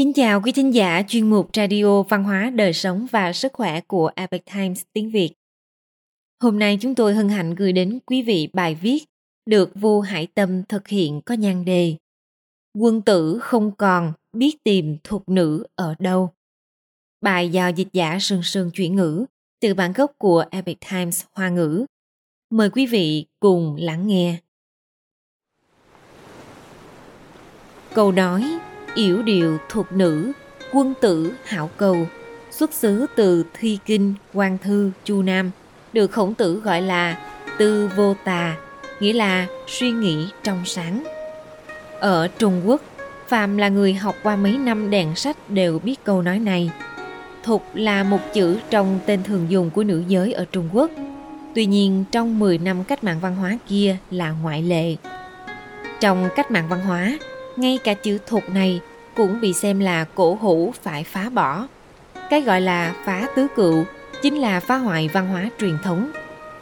Kính chào quý thính giả chuyên mục Radio Văn hóa, Đời sống và Sức khỏe của Epoch Times tiếng Việt. Hôm nay chúng tôi hân hạnh gửi đến quý vị bài viết được Vu Hải Tâm thực hiện có nhan đề Quân tử không còn biết tìm thuộc nữ ở đâu. Bài do dịch giả sương sương chuyển ngữ từ bản gốc của Epic Times Hoa ngữ. Mời quý vị cùng lắng nghe. Câu nói yểu điệu thuộc nữ, quân tử hảo cầu, xuất xứ từ Thi Kinh, Quan Thư, Chu Nam, được khổng tử gọi là tư vô tà, nghĩa là suy nghĩ trong sáng. Ở Trung Quốc, Phạm là người học qua mấy năm đèn sách đều biết câu nói này. Thục là một chữ trong tên thường dùng của nữ giới ở Trung Quốc. Tuy nhiên, trong 10 năm cách mạng văn hóa kia là ngoại lệ. Trong cách mạng văn hóa, ngay cả chữ thục này cũng bị xem là cổ hủ phải phá bỏ. Cái gọi là phá tứ cựu chính là phá hoại văn hóa truyền thống.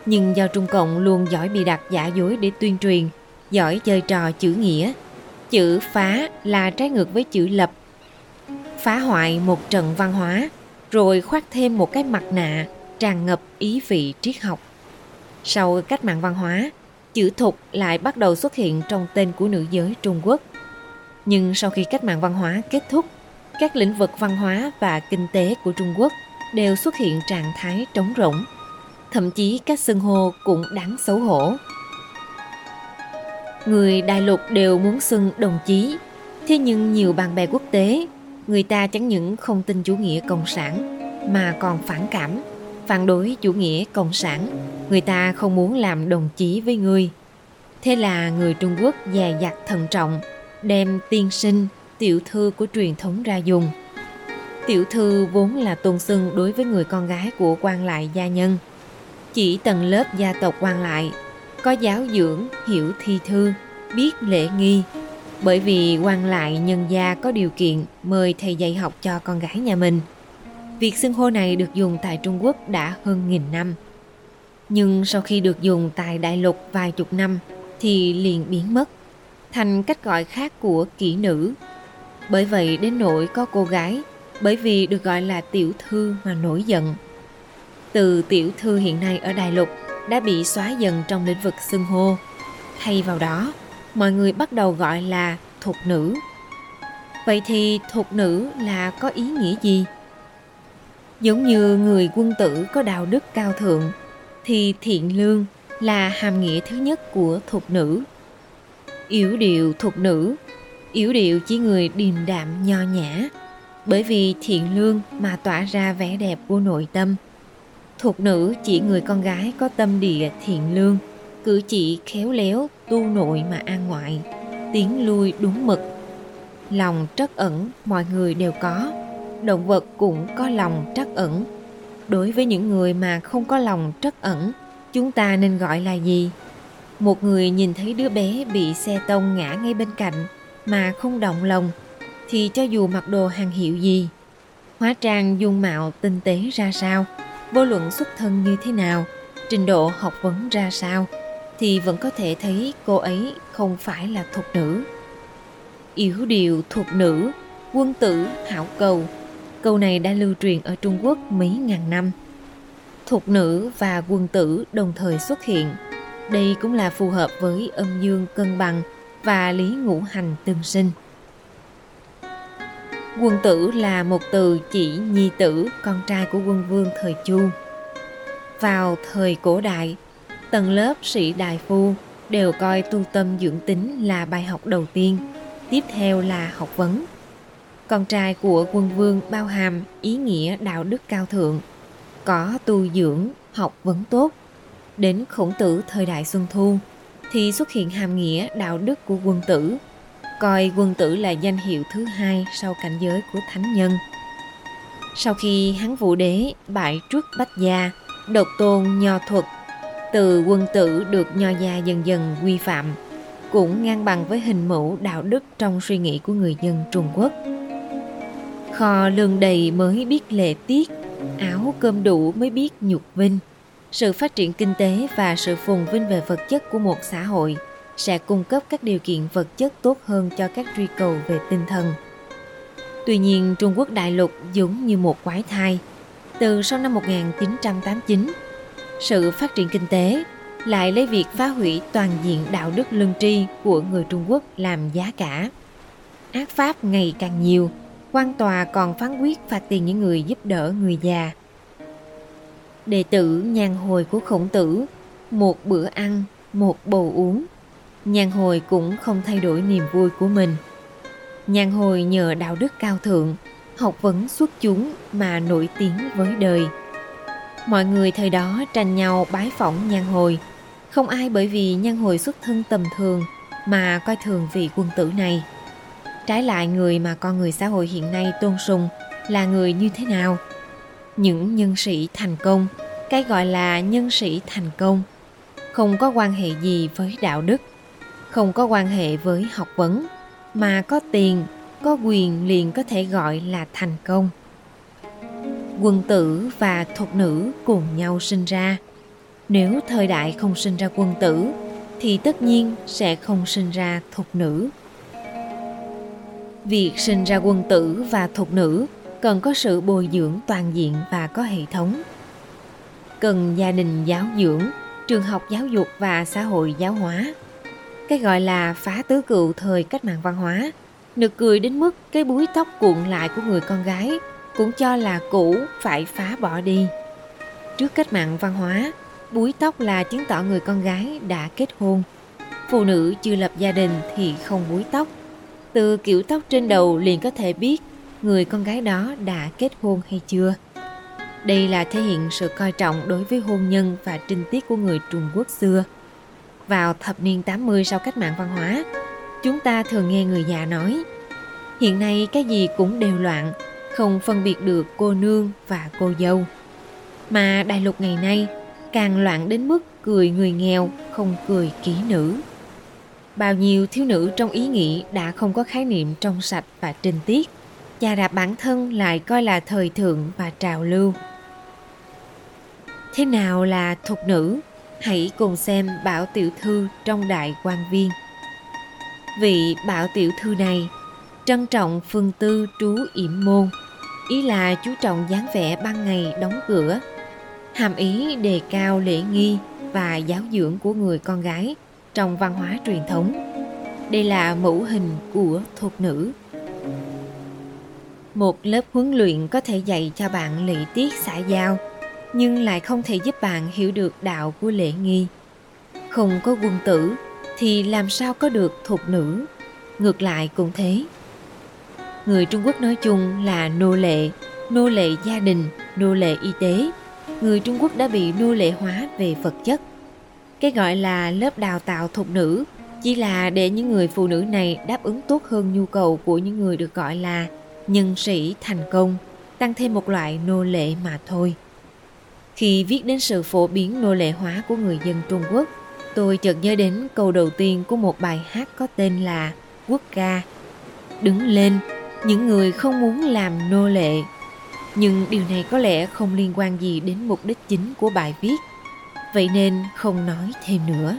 Nhưng do Trung Cộng luôn giỏi bị đặt giả dối để tuyên truyền, giỏi chơi trò chữ nghĩa. Chữ phá là trái ngược với chữ lập. Phá hoại một trận văn hóa, rồi khoác thêm một cái mặt nạ tràn ngập ý vị triết học. Sau cách mạng văn hóa, chữ thục lại bắt đầu xuất hiện trong tên của nữ giới Trung Quốc. Nhưng sau khi cách mạng văn hóa kết thúc, các lĩnh vực văn hóa và kinh tế của Trung Quốc đều xuất hiện trạng thái trống rỗng. Thậm chí các xưng hô cũng đáng xấu hổ. Người đại lục đều muốn xưng đồng chí, thế nhưng nhiều bạn bè quốc tế, người ta chẳng những không tin chủ nghĩa cộng sản mà còn phản cảm, phản đối chủ nghĩa cộng sản. Người ta không muốn làm đồng chí với người. Thế là người Trung Quốc dè dặt thận trọng, đem tiên sinh, tiểu thư của truyền thống ra dùng. Tiểu thư vốn là tôn xưng đối với người con gái của quan lại gia nhân. Chỉ tầng lớp gia tộc quan lại, có giáo dưỡng, hiểu thi thư, biết lễ nghi. Bởi vì quan lại nhân gia có điều kiện mời thầy dạy học cho con gái nhà mình. Việc xưng hô này được dùng tại Trung Quốc đã hơn nghìn năm. Nhưng sau khi được dùng tại đại lục vài chục năm thì liền biến mất thành cách gọi khác của kỹ nữ. Bởi vậy đến nỗi có cô gái bởi vì được gọi là tiểu thư mà nổi giận. Từ tiểu thư hiện nay ở Đại Lục đã bị xóa dần trong lĩnh vực xưng hô. Thay vào đó, mọi người bắt đầu gọi là thục nữ. Vậy thì thục nữ là có ý nghĩa gì? Giống như người quân tử có đạo đức cao thượng, thì thiện lương là hàm nghĩa thứ nhất của thục nữ yếu điệu thục nữ, yếu điệu chỉ người điềm đạm nho nhã, bởi vì thiện lương mà tỏa ra vẻ đẹp của nội tâm. Thuộc nữ chỉ người con gái có tâm địa thiện lương, cử chỉ khéo léo, tu nội mà an ngoại, tiến lui đúng mực. Lòng trắc ẩn mọi người đều có, động vật cũng có lòng trắc ẩn. Đối với những người mà không có lòng trắc ẩn, chúng ta nên gọi là gì? Một người nhìn thấy đứa bé bị xe tông ngã ngay bên cạnh mà không động lòng thì cho dù mặc đồ hàng hiệu gì, hóa trang dung mạo tinh tế ra sao, vô luận xuất thân như thế nào, trình độ học vấn ra sao, thì vẫn có thể thấy cô ấy không phải là thục nữ. Yểu điệu thục nữ, quân tử hảo cầu. Câu này đã lưu truyền ở Trung Quốc mấy ngàn năm. Thục nữ và quân tử đồng thời xuất hiện. Đây cũng là phù hợp với âm dương cân bằng và lý ngũ hành tương sinh. Quân tử là một từ chỉ nhi tử, con trai của quân vương thời Chu. Vào thời cổ đại, tầng lớp sĩ đại phu đều coi tu tâm dưỡng tính là bài học đầu tiên, tiếp theo là học vấn. Con trai của quân vương bao hàm ý nghĩa đạo đức cao thượng, có tu dưỡng, học vấn tốt. Đến khổng tử thời đại Xuân Thu thì xuất hiện hàm nghĩa đạo đức của quân tử, coi quân tử là danh hiệu thứ hai sau cảnh giới của thánh nhân. Sau khi hắn vũ đế bại trước bách gia, độc tôn nho thuật, từ quân tử được nho gia dần dần quy phạm, cũng ngang bằng với hình mẫu đạo đức trong suy nghĩ của người dân Trung Quốc. Kho lương đầy mới biết lệ tiết, áo cơm đủ mới biết nhục vinh. Sự phát triển kinh tế và sự phồn vinh về vật chất của một xã hội – sẽ cung cấp các điều kiện vật chất tốt hơn cho các truy cầu về tinh thần. Tuy nhiên Trung Quốc đại lục giống như một quái thai. Từ sau năm 1989, sự phát triển kinh tế lại lấy việc phá hủy toàn diện đạo đức lương tri của người Trung Quốc làm giá cả. Ác pháp ngày càng nhiều, quan tòa còn phán quyết phạt tiền những người giúp đỡ người già. Đệ tử nhàn hồi của khổng tử, một bữa ăn, một bầu uống. Nhàn hồi cũng không thay đổi niềm vui của mình. Nhàn hồi nhờ đạo đức cao thượng, học vấn xuất chúng mà nổi tiếng với đời. Mọi người thời đó tranh nhau bái phỏng nhan hồi. Không ai bởi vì nhan hồi xuất thân tầm thường mà coi thường vị quân tử này. Trái lại người mà con người xã hội hiện nay tôn sùng là người như thế nào? Những nhân sĩ thành công, cái gọi là nhân sĩ thành công, không có quan hệ gì với đạo đức, không có quan hệ với học vấn, mà có tiền, có quyền liền có thể gọi là thành công. Quân tử và thục nữ cùng nhau sinh ra. Nếu thời đại không sinh ra quân tử thì tất nhiên sẽ không sinh ra thục nữ. Việc sinh ra quân tử và thục nữ cần có sự bồi dưỡng toàn diện và có hệ thống cần gia đình giáo dưỡng trường học giáo dục và xã hội giáo hóa cái gọi là phá tứ cựu thời cách mạng văn hóa nực cười đến mức cái búi tóc cuộn lại của người con gái cũng cho là cũ phải phá bỏ đi. Trước cách mạng văn hóa, búi tóc là chứng tỏ người con gái đã kết hôn. Phụ nữ chưa lập gia đình thì không búi tóc. Từ kiểu tóc trên đầu liền có thể biết người con gái đó đã kết hôn hay chưa. Đây là thể hiện sự coi trọng đối với hôn nhân và trinh tiết của người Trung Quốc xưa. Vào thập niên 80 sau cách mạng văn hóa, chúng ta thường nghe người già nói Hiện nay cái gì cũng đều loạn, không phân biệt được cô nương và cô dâu. Mà đại lục ngày nay càng loạn đến mức cười người nghèo, không cười kỹ nữ. Bao nhiêu thiếu nữ trong ý nghĩ đã không có khái niệm trong sạch và trinh tiết, chà đạp bản thân lại coi là thời thượng và trào lưu. Thế nào là thục nữ? Hãy cùng xem Bảo Tiểu Thư trong Đại quan Viên. Vị Bảo Tiểu Thư này trân trọng phương tư trú yểm môn, ý là chú trọng dáng vẻ ban ngày đóng cửa, hàm ý đề cao lễ nghi và giáo dưỡng của người con gái trong văn hóa truyền thống đây là mẫu hình của thuộc nữ một lớp huấn luyện có thể dạy cho bạn lễ tiết xã giao nhưng lại không thể giúp bạn hiểu được đạo của lễ nghi không có quân tử thì làm sao có được thục nữ ngược lại cũng thế người Trung Quốc nói chung là nô lệ, nô lệ gia đình, nô lệ y tế. Người Trung Quốc đã bị nô lệ hóa về vật chất. Cái gọi là lớp đào tạo thục nữ chỉ là để những người phụ nữ này đáp ứng tốt hơn nhu cầu của những người được gọi là nhân sĩ thành công, tăng thêm một loại nô lệ mà thôi. Khi viết đến sự phổ biến nô lệ hóa của người dân Trung Quốc, tôi chợt nhớ đến câu đầu tiên của một bài hát có tên là Quốc ca. Đứng lên, những người không muốn làm nô lệ nhưng điều này có lẽ không liên quan gì đến mục đích chính của bài viết vậy nên không nói thêm nữa